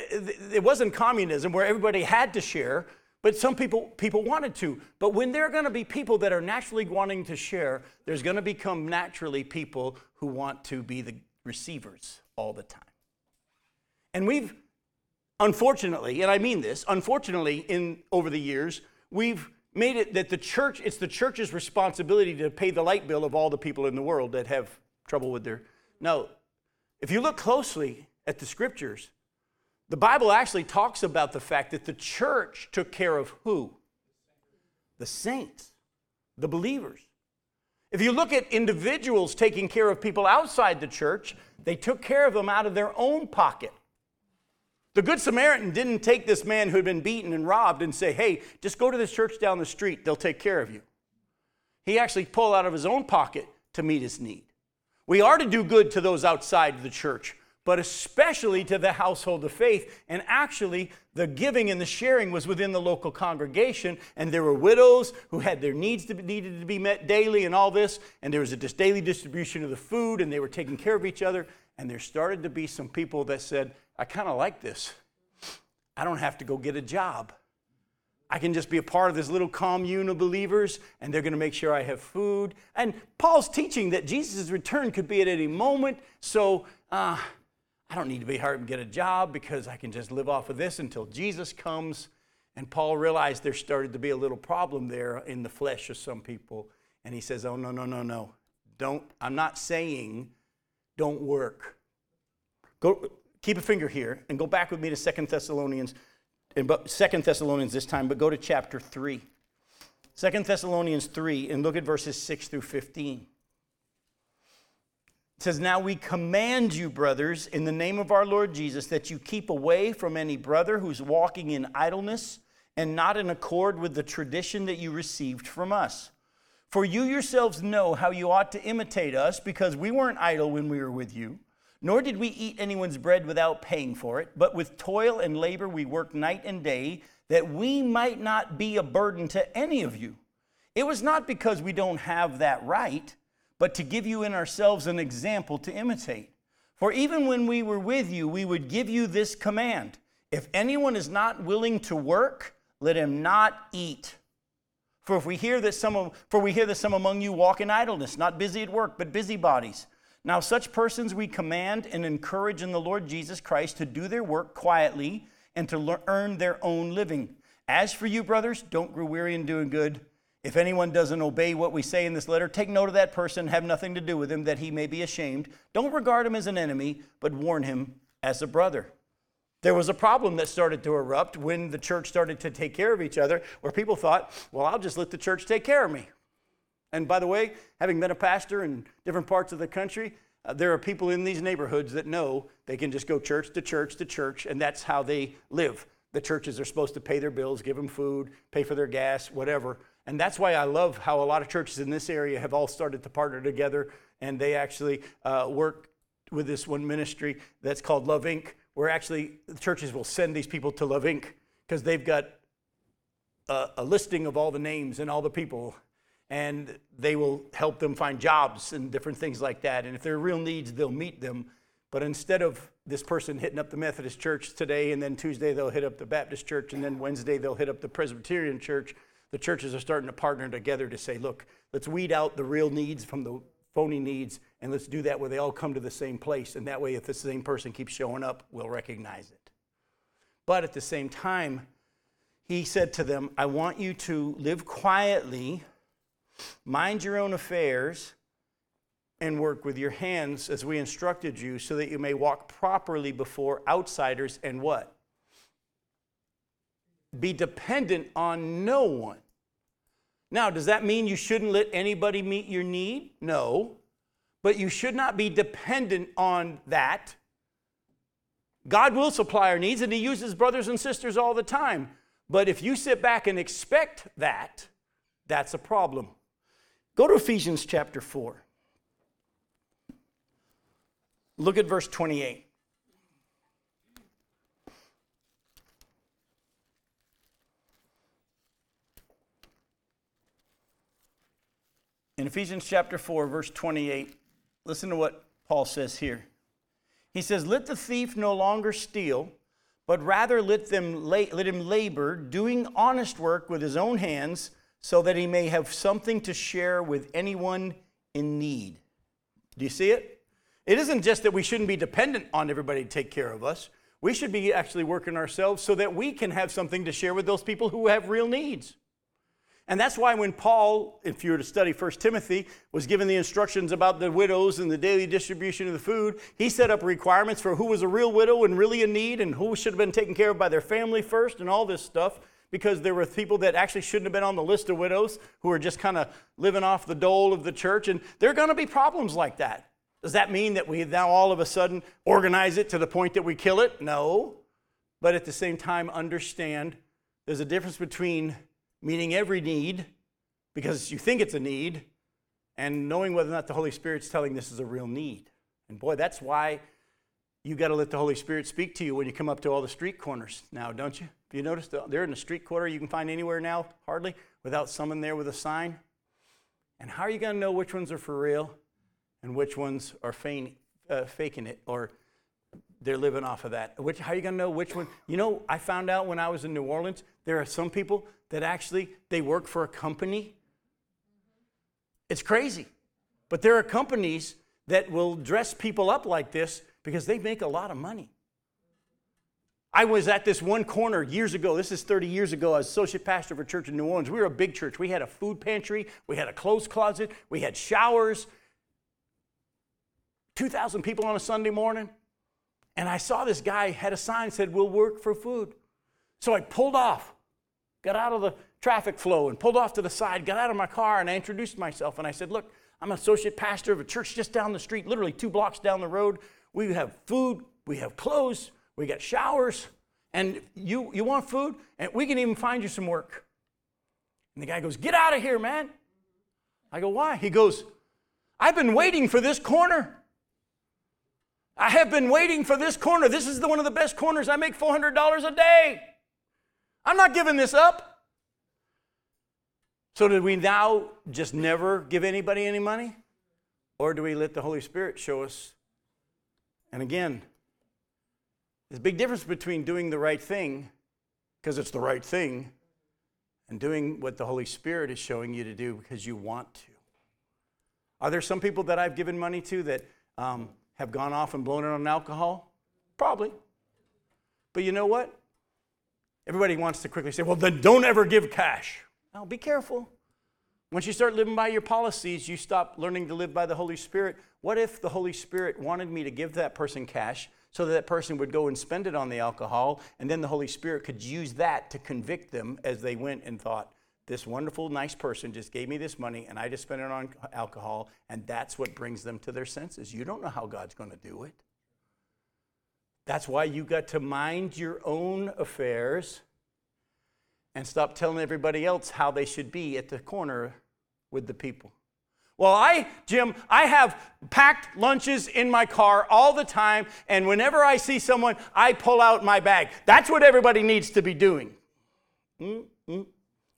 it wasn't communism where everybody had to share. But some people, people wanted to. But when there are going to be people that are naturally wanting to share, there's going to become naturally people who want to be the receivers all the time. And we've, unfortunately, and I mean this, unfortunately, in over the years, we've made it that the church, it's the church's responsibility to pay the light bill of all the people in the world that have trouble with their. No, if you look closely at the scriptures, the Bible actually talks about the fact that the church took care of who? The saints, the believers. If you look at individuals taking care of people outside the church, they took care of them out of their own pocket. The Good Samaritan didn't take this man who had been beaten and robbed and say, hey, just go to this church down the street, they'll take care of you. He actually pulled out of his own pocket to meet his need. We are to do good to those outside the church but especially to the household of faith. And actually, the giving and the sharing was within the local congregation, and there were widows who had their needs to be, needed to be met daily and all this, and there was a daily distribution of the food, and they were taking care of each other. And there started to be some people that said, I kind of like this. I don't have to go get a job. I can just be a part of this little commune of believers, and they're going to make sure I have food. And Paul's teaching that Jesus' return could be at any moment. So, uh, I don't need to be hard and get a job because I can just live off of this until Jesus comes. And Paul realized there started to be a little problem there in the flesh of some people. And he says, Oh, no, no, no, no. Don't, I'm not saying don't work. Go, keep a finger here and go back with me to Second Thessalonians, Second Thessalonians this time, but go to chapter 3. Second Thessalonians 3 and look at verses 6 through 15. It says, Now we command you, brothers, in the name of our Lord Jesus, that you keep away from any brother who's walking in idleness and not in accord with the tradition that you received from us. For you yourselves know how you ought to imitate us, because we weren't idle when we were with you, nor did we eat anyone's bread without paying for it, but with toil and labor we worked night and day, that we might not be a burden to any of you. It was not because we don't have that right but to give you in ourselves an example to imitate. For even when we were with you, we would give you this command If anyone is not willing to work, let him not eat. For if we hear that some for we hear that some among you walk in idleness, not busy at work, but busybodies. Now such persons we command and encourage in the Lord Jesus Christ to do their work quietly and to earn their own living. As for you, brothers, don't grow weary in doing good. If anyone doesn't obey what we say in this letter, take note of that person, have nothing to do with him, that he may be ashamed. Don't regard him as an enemy, but warn him as a brother. There was a problem that started to erupt when the church started to take care of each other, where people thought, well, I'll just let the church take care of me. And by the way, having been a pastor in different parts of the country, uh, there are people in these neighborhoods that know they can just go church to church to church, and that's how they live. The churches are supposed to pay their bills, give them food, pay for their gas, whatever. And that's why I love how a lot of churches in this area have all started to partner together and they actually uh, work with this one ministry that's called Love Inc., where actually the churches will send these people to Love Inc. because they've got a, a listing of all the names and all the people and they will help them find jobs and different things like that. And if there are real needs, they'll meet them. But instead of this person hitting up the Methodist church today, and then Tuesday they'll hit up the Baptist church, and then Wednesday they'll hit up the Presbyterian church, the churches are starting to partner together to say, look, let's weed out the real needs from the phony needs, and let's do that where they all come to the same place. And that way, if the same person keeps showing up, we'll recognize it. But at the same time, he said to them, I want you to live quietly, mind your own affairs, and work with your hands as we instructed you, so that you may walk properly before outsiders and what? Be dependent on no one. Now, does that mean you shouldn't let anybody meet your need? No. But you should not be dependent on that. God will supply our needs, and He uses brothers and sisters all the time. But if you sit back and expect that, that's a problem. Go to Ephesians chapter 4. Look at verse 28. In Ephesians chapter 4, verse 28, listen to what Paul says here. He says, Let the thief no longer steal, but rather let, them la- let him labor, doing honest work with his own hands, so that he may have something to share with anyone in need. Do you see it? It isn't just that we shouldn't be dependent on everybody to take care of us. We should be actually working ourselves so that we can have something to share with those people who have real needs. And that's why when Paul, if you were to study 1 Timothy, was given the instructions about the widows and the daily distribution of the food, he set up requirements for who was a real widow and really in need and who should have been taken care of by their family first and all this stuff because there were people that actually shouldn't have been on the list of widows who are just kind of living off the dole of the church. And there are going to be problems like that. Does that mean that we now all of a sudden organize it to the point that we kill it? No. But at the same time, understand there's a difference between meeting every need because you think it's a need, and knowing whether or not the Holy Spirit's telling this is a real need. And boy, that's why you got to let the Holy Spirit speak to you when you come up to all the street corners now, don't you? Have you notice, they're in a street corner you can find anywhere now, hardly, without someone there with a sign? And how are you going to know which ones are for real and which ones are feign, uh, faking it or they're living off of that? Which, how are you going to know which one? You know, I found out when I was in New Orleans, there are some people that actually they work for a company. It's crazy. But there are companies that will dress people up like this because they make a lot of money. I was at this one corner years ago. This is 30 years ago. I was associate pastor of a church in New Orleans. We were a big church. We had a food pantry, we had a clothes closet, we had showers. 2,000 people on a Sunday morning. And I saw this guy had a sign said, We'll work for food. So I pulled off, got out of the traffic flow and pulled off to the side, got out of my car, and I introduced myself. And I said, Look, I'm an associate pastor of a church just down the street, literally two blocks down the road. We have food, we have clothes, we got showers, and you, you want food? And we can even find you some work. And the guy goes, Get out of here, man. I go, Why? He goes, I've been waiting for this corner. I have been waiting for this corner. This is the, one of the best corners. I make $400 a day. I'm not giving this up. So, did we now just never give anybody any money? Or do we let the Holy Spirit show us? And again, there's a big difference between doing the right thing, because it's the right thing, and doing what the Holy Spirit is showing you to do because you want to. Are there some people that I've given money to that um, have gone off and blown it on alcohol? Probably. But you know what? Everybody wants to quickly say, well, then don't ever give cash. Now, be careful. Once you start living by your policies, you stop learning to live by the Holy Spirit. What if the Holy Spirit wanted me to give that person cash so that that person would go and spend it on the alcohol, and then the Holy Spirit could use that to convict them as they went and thought, this wonderful, nice person just gave me this money and I just spent it on alcohol, and that's what brings them to their senses. You don't know how God's going to do it. That's why you got to mind your own affairs and stop telling everybody else how they should be at the corner with the people. Well, I, Jim, I have packed lunches in my car all the time, and whenever I see someone, I pull out my bag. That's what everybody needs to be doing. Mm-hmm.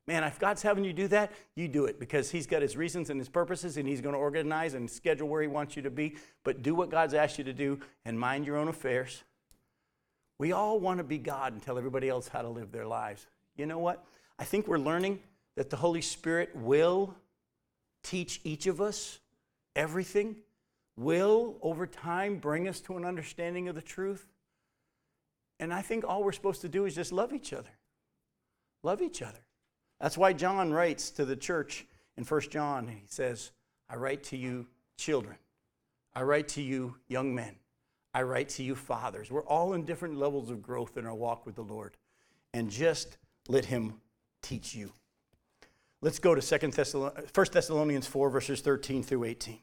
Man, if God's having you do that, you do it because He's got His reasons and His purposes, and He's going to organize and schedule where He wants you to be. But do what God's asked you to do and mind your own affairs. We all want to be God and tell everybody else how to live their lives. You know what? I think we're learning that the Holy Spirit will teach each of us everything, will over time bring us to an understanding of the truth. And I think all we're supposed to do is just love each other. Love each other. That's why John writes to the church in 1 John, he says, I write to you, children. I write to you, young men. I write to you, fathers. We're all in different levels of growth in our walk with the Lord. And just let Him teach you. Let's go to 2 Thessalonians, 1 Thessalonians 4, verses 13 through 18.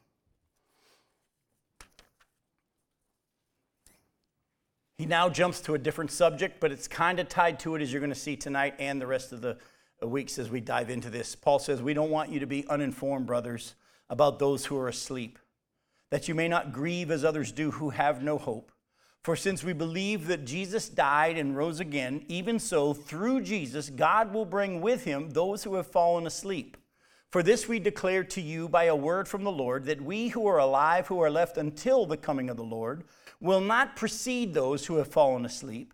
He now jumps to a different subject, but it's kind of tied to it as you're going to see tonight and the rest of the weeks as we dive into this. Paul says, We don't want you to be uninformed, brothers, about those who are asleep, that you may not grieve as others do who have no hope. For since we believe that Jesus died and rose again, even so, through Jesus, God will bring with him those who have fallen asleep. For this we declare to you by a word from the Lord, that we who are alive, who are left until the coming of the Lord, will not precede those who have fallen asleep.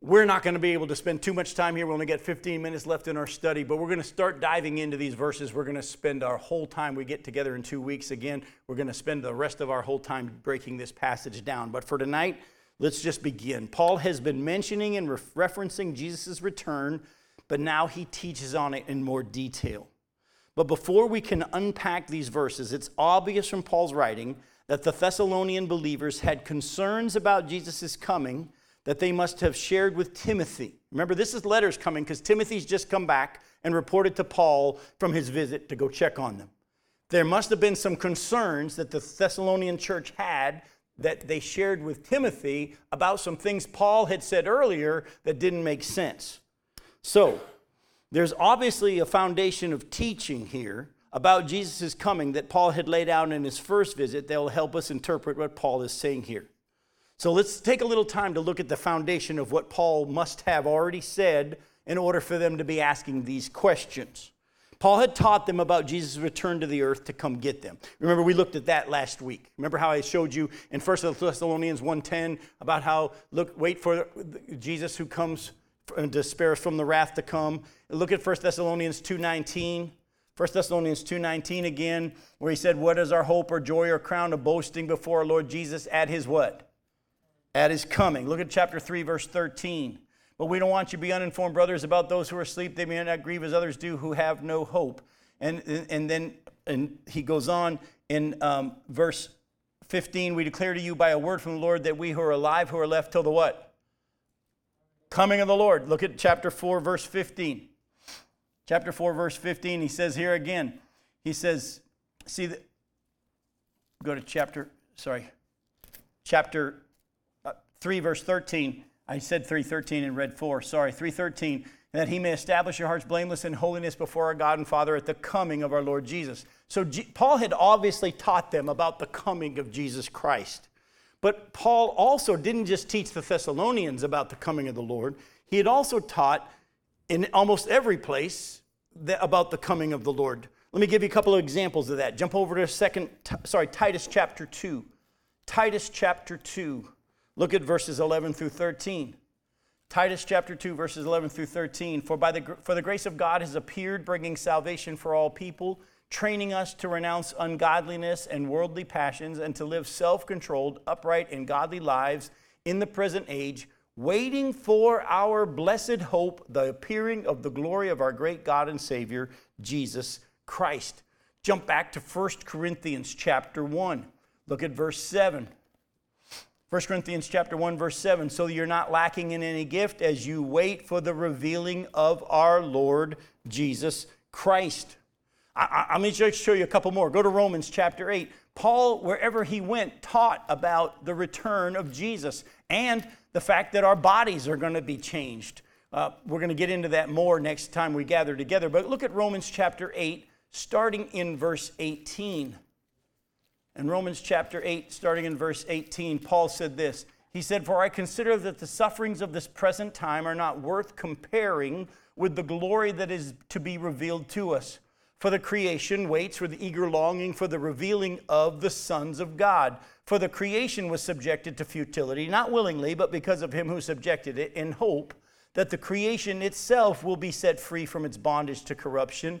we're not going to be able to spend too much time here. We only got 15 minutes left in our study, but we're going to start diving into these verses. We're going to spend our whole time, we get together in two weeks again. We're going to spend the rest of our whole time breaking this passage down. But for tonight, let's just begin. Paul has been mentioning and referencing Jesus' return, but now he teaches on it in more detail. But before we can unpack these verses, it's obvious from Paul's writing that the Thessalonian believers had concerns about Jesus' coming that they must have shared with Timothy. Remember, this is letters coming because Timothy's just come back and reported to Paul from his visit to go check on them. There must have been some concerns that the Thessalonian church had that they shared with Timothy about some things Paul had said earlier that didn't make sense. So, there's obviously a foundation of teaching here about Jesus' coming that Paul had laid out in his first visit that will help us interpret what Paul is saying here. So let's take a little time to look at the foundation of what Paul must have already said in order for them to be asking these questions. Paul had taught them about Jesus' return to the earth to come get them. Remember, we looked at that last week. Remember how I showed you in 1 Thessalonians 1.10 about how, look, wait for Jesus who comes and us from the wrath to come. Look at 1 Thessalonians 2.19. 1 Thessalonians 2.19 again, where he said, What is our hope or joy or crown of boasting before our Lord Jesus at his what? At his coming. Look at chapter 3, verse 13. But we don't want you to be uninformed, brothers, about those who are asleep. They may not grieve as others do who have no hope. And, and then and he goes on in um, verse 15, we declare to you by a word from the Lord that we who are alive, who are left till the what? Coming of the Lord. Look at chapter 4, verse 15. Chapter 4, verse 15, he says here again, he says, see, the, go to chapter, sorry, chapter 3, verse 13. I said 313 and read 4. Sorry, 313. That he may establish your hearts blameless in holiness before our God and Father at the coming of our Lord Jesus. So G- Paul had obviously taught them about the coming of Jesus Christ. But Paul also didn't just teach the Thessalonians about the coming of the Lord, he had also taught in almost every place that, about the coming of the Lord. Let me give you a couple of examples of that. Jump over to second, sorry, Titus chapter 2. Titus chapter 2. Look at verses 11 through 13. Titus chapter 2, verses 11 through 13. For, by the, for the grace of God has appeared, bringing salvation for all people, training us to renounce ungodliness and worldly passions, and to live self controlled, upright, and godly lives in the present age, waiting for our blessed hope, the appearing of the glory of our great God and Savior, Jesus Christ. Jump back to 1 Corinthians chapter 1. Look at verse 7. 1 Corinthians chapter 1 verse 7 so you're not lacking in any gift as you wait for the revealing of our Lord Jesus Christ. I, I, let me just show you a couple more. Go to Romans chapter 8. Paul, wherever he went, taught about the return of Jesus and the fact that our bodies are going to be changed. Uh, we're going to get into that more next time we gather together. But look at Romans chapter 8, starting in verse 18. In Romans chapter 8, starting in verse 18, Paul said this. He said, For I consider that the sufferings of this present time are not worth comparing with the glory that is to be revealed to us. For the creation waits with eager longing for the revealing of the sons of God. For the creation was subjected to futility, not willingly, but because of him who subjected it, in hope that the creation itself will be set free from its bondage to corruption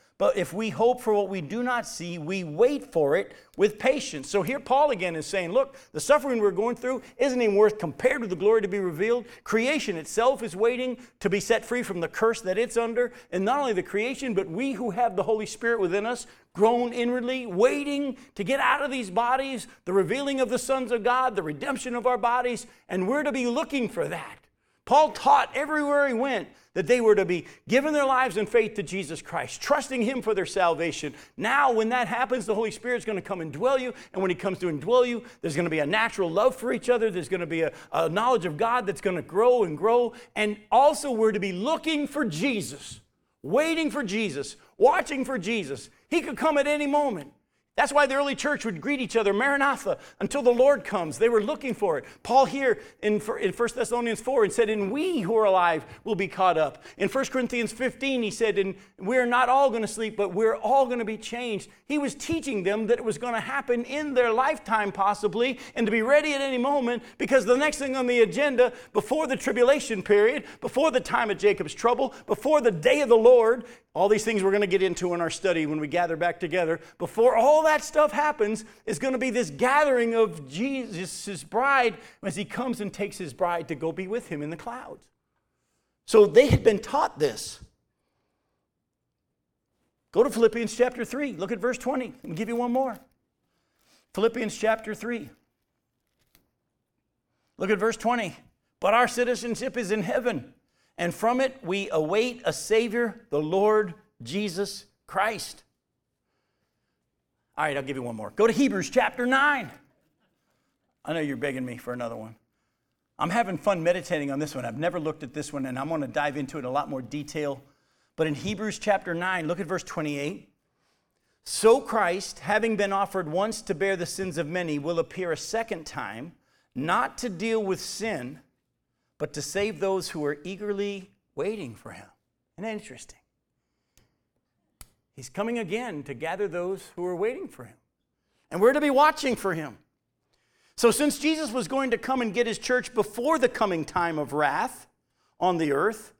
But if we hope for what we do not see, we wait for it with patience. So here Paul again is saying, look, the suffering we're going through isn't even worth compared to the glory to be revealed. Creation itself is waiting to be set free from the curse that it's under. And not only the creation, but we who have the Holy Spirit within us, groan inwardly, waiting to get out of these bodies, the revealing of the sons of God, the redemption of our bodies, and we're to be looking for that. Paul taught everywhere he went that they were to be giving their lives in faith to Jesus Christ, trusting Him for their salvation. Now, when that happens, the Holy Spirit's going to come and dwell you. And when He comes to indwell you, there's going to be a natural love for each other. There's going to be a, a knowledge of God that's going to grow and grow. And also, we're to be looking for Jesus, waiting for Jesus, watching for Jesus. He could come at any moment. That's why the early church would greet each other, Maranatha, until the Lord comes. They were looking for it. Paul here in, in 1 Thessalonians 4 and said, And we who are alive will be caught up. In 1 Corinthians 15, he said, And we're not all going to sleep, but we're all going to be changed. He was teaching them that it was going to happen in their lifetime, possibly, and to be ready at any moment, because the next thing on the agenda, before the tribulation period, before the time of Jacob's trouble, before the day of the Lord, all these things we're going to get into in our study when we gather back together. Before all that stuff happens, is going to be this gathering of Jesus, bride, as he comes and takes his bride to go be with him in the clouds. So they had been taught this. Go to Philippians chapter 3. Look at verse 20. Let me give you one more. Philippians chapter 3. Look at verse 20. But our citizenship is in heaven and from it we await a Savior, the Lord Jesus Christ. All right, I'll give you one more. Go to Hebrews chapter 9. I know you're begging me for another one. I'm having fun meditating on this one. I've never looked at this one, and I'm going to dive into it in a lot more detail. But in Hebrews chapter 9, look at verse 28. So Christ, having been offered once to bear the sins of many, will appear a second time, not to deal with sin, but to save those who are eagerly waiting for him. Isn't that interesting? He's coming again to gather those who are waiting for him. And we're to be watching for him. So, since Jesus was going to come and get his church before the coming time of wrath on the earth,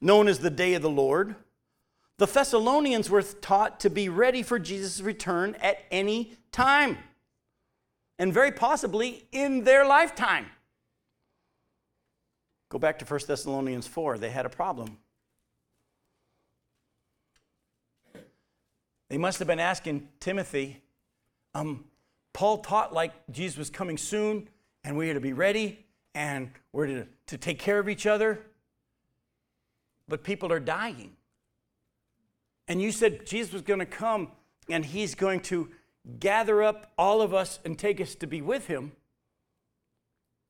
known as the day of the Lord, the Thessalonians were taught to be ready for Jesus' return at any time, and very possibly in their lifetime. Go back to 1 Thessalonians 4. They had a problem. They must have been asking Timothy, um, Paul taught like Jesus was coming soon, and we are to be ready, and we're to, to take care of each other. But people are dying. And you said Jesus was going to come, and he's going to gather up all of us and take us to be with him.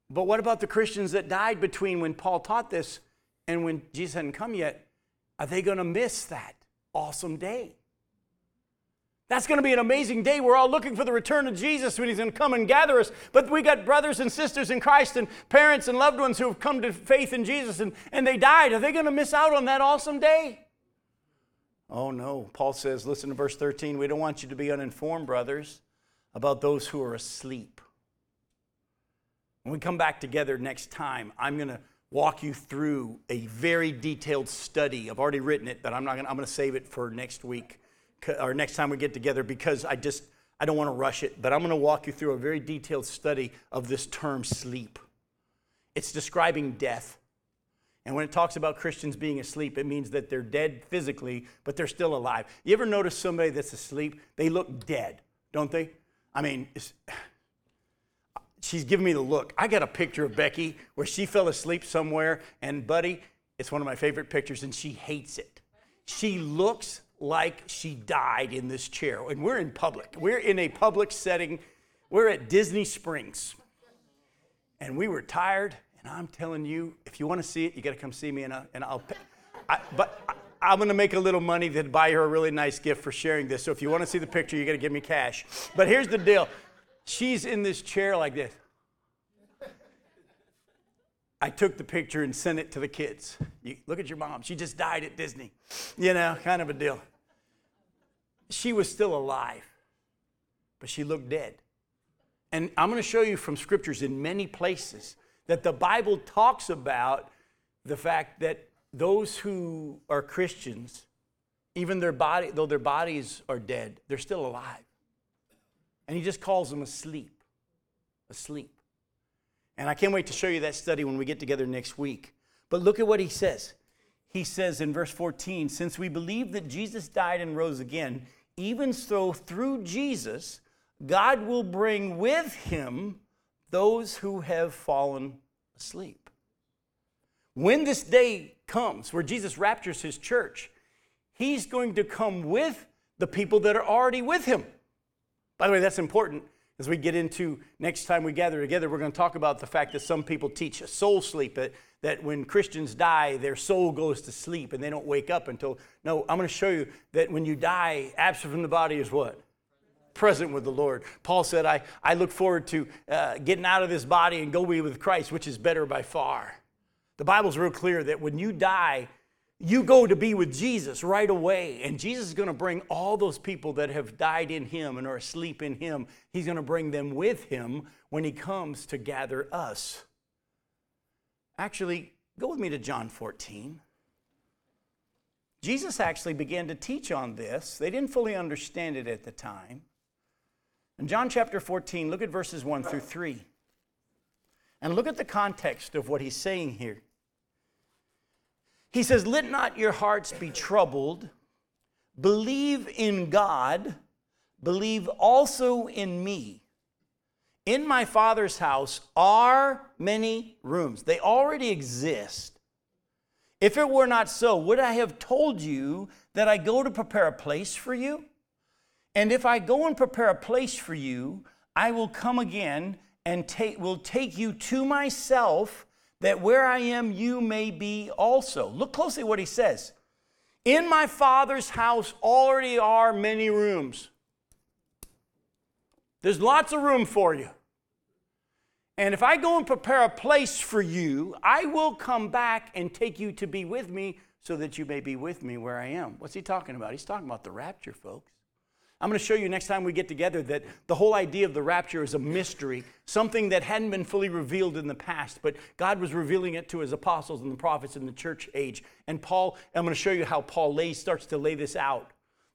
But what about the Christians that died between when Paul taught this and when Jesus hadn't come yet? Are they going to miss that awesome day? That's going to be an amazing day. We're all looking for the return of Jesus when he's going to come and gather us. But we got brothers and sisters in Christ and parents and loved ones who have come to faith in Jesus and, and they died. Are they going to miss out on that awesome day? Oh, no. Paul says, listen to verse 13. We don't want you to be uninformed, brothers, about those who are asleep when we come back together next time, I'm going to walk you through a very detailed study. I've already written it, but I'm not going I'm going to save it for next week or next time we get together because I just I don't want to rush it, but I'm going to walk you through a very detailed study of this term sleep. It's describing death. And when it talks about Christians being asleep, it means that they're dead physically, but they're still alive. You ever notice somebody that's asleep? They look dead, don't they? I mean, [SIGHS] she's giving me the look. I got a picture of Becky where she fell asleep somewhere, and buddy, it's one of my favorite pictures, and she hates it. She looks like she died in this chair, and we're in public. We're in a public setting. We're at Disney Springs, and we were tired. And I'm telling you, if you want to see it, you got to come see me, and, I, and I'll. Pay. I, but I'm going to make a little money to buy her a really nice gift for sharing this. So if you want to see the picture, you got to give me cash. But here's the deal she's in this chair like this. I took the picture and sent it to the kids. You, look at your mom. She just died at Disney. You know, kind of a deal. She was still alive, but she looked dead. And I'm going to show you from scriptures in many places that the Bible talks about the fact that those who are Christians, even their body, though their bodies are dead, they're still alive. And he just calls them asleep. Asleep. And I can't wait to show you that study when we get together next week. But look at what he says. He says in verse 14, since we believe that Jesus died and rose again, even so through Jesus, God will bring with him those who have fallen asleep. When this day comes where Jesus raptures his church, he's going to come with the people that are already with him. By the way, that's important as we get into next time we gather together, we're going to talk about the fact that some people teach a soul sleep, that, when Christians die, their soul goes to sleep and they don't wake up until. No, I'm going to show you that when you die, absent from the body is what? Present with the Lord. Paul said, I, I look forward to uh, getting out of this body and go be with Christ, which is better by far. The Bible's real clear that when you die, you go to be with Jesus right away. And Jesus is going to bring all those people that have died in him and are asleep in him, he's going to bring them with him when he comes to gather us. Actually, go with me to John 14. Jesus actually began to teach on this. They didn't fully understand it at the time. In John chapter 14, look at verses 1 through 3. And look at the context of what he's saying here. He says, Let not your hearts be troubled. Believe in God. Believe also in me. In my Father's house are many rooms. They already exist. If it were not so, would I have told you that I go to prepare a place for you? And if I go and prepare a place for you, I will come again and take, will take you to myself that where I am, you may be also. Look closely at what he says. In my Father's house already are many rooms. There's lots of room for you. And if I go and prepare a place for you, I will come back and take you to be with me so that you may be with me where I am. What's he talking about? He's talking about the rapture, folks. I'm going to show you next time we get together that the whole idea of the rapture is a mystery, something that hadn't been fully revealed in the past, but God was revealing it to his apostles and the prophets in the church age. And Paul, I'm going to show you how Paul lays, starts to lay this out.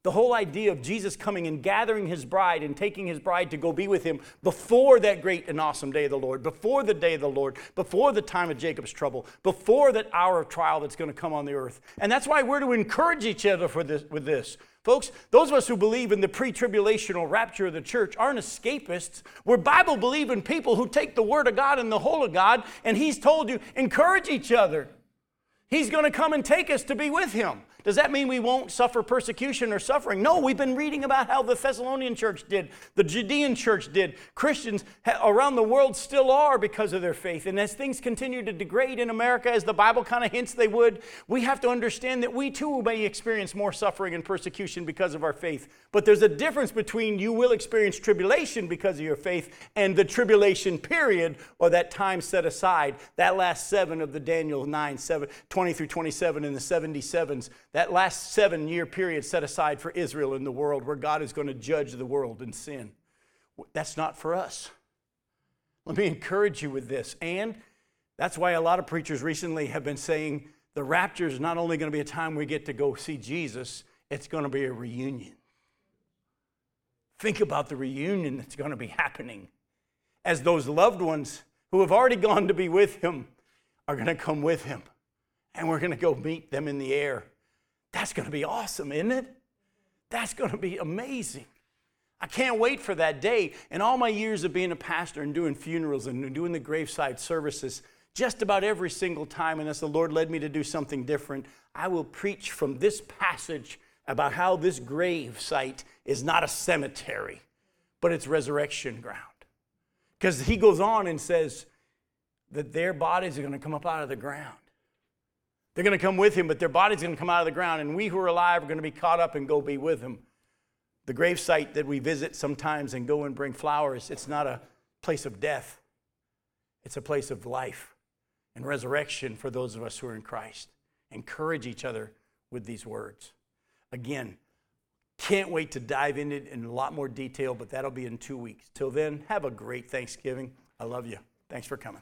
The whole idea of Jesus coming and gathering his bride and taking his bride to go be with him before that great and awesome day of the Lord, before the day of the Lord, before the time of Jacob's trouble, before that hour of trial that's going to come on the earth. And that's why we're to encourage each other for this, with this. Folks, those of us who believe in the pre tribulational rapture of the church aren't escapists. We're Bible believing people who take the Word of God and the whole of God, and He's told you, encourage each other. He's going to come and take us to be with Him. Does that mean we won't suffer persecution or suffering? No, we've been reading about how the Thessalonian church did, the Judean church did. Christians around the world still are because of their faith. And as things continue to degrade in America, as the Bible kind of hints they would, we have to understand that we too may experience more suffering and persecution because of our faith. But there's a difference between you will experience tribulation because of your faith and the tribulation period or that time set aside, that last seven of the Daniel 9, 7, 20 through 27 and the 77s that last seven year period set aside for Israel in the world where God is going to judge the world in sin. That's not for us. Let me encourage you with this. And that's why a lot of preachers recently have been saying the rapture is not only going to be a time we get to go see Jesus, it's going to be a reunion. Think about the reunion that's going to be happening as those loved ones who have already gone to be with him are going to come with him. And we're going to go meet them in the air that's going to be awesome, isn't it? That's going to be amazing. I can't wait for that day. In all my years of being a pastor and doing funerals and doing the graveside services, just about every single time, unless the Lord led me to do something different, I will preach from this passage about how this grave site is not a cemetery, but it's resurrection ground. Because he goes on and says that their bodies are going to come up out of the ground. They're going to come with him, but their body's going to come out of the ground, and we who are alive are going to be caught up and go be with him. The gravesite that we visit sometimes and go and bring flowers, it's not a place of death, it's a place of life and resurrection for those of us who are in Christ. Encourage each other with these words. Again, can't wait to dive into it in a lot more detail, but that'll be in two weeks. Till then, have a great Thanksgiving. I love you. Thanks for coming.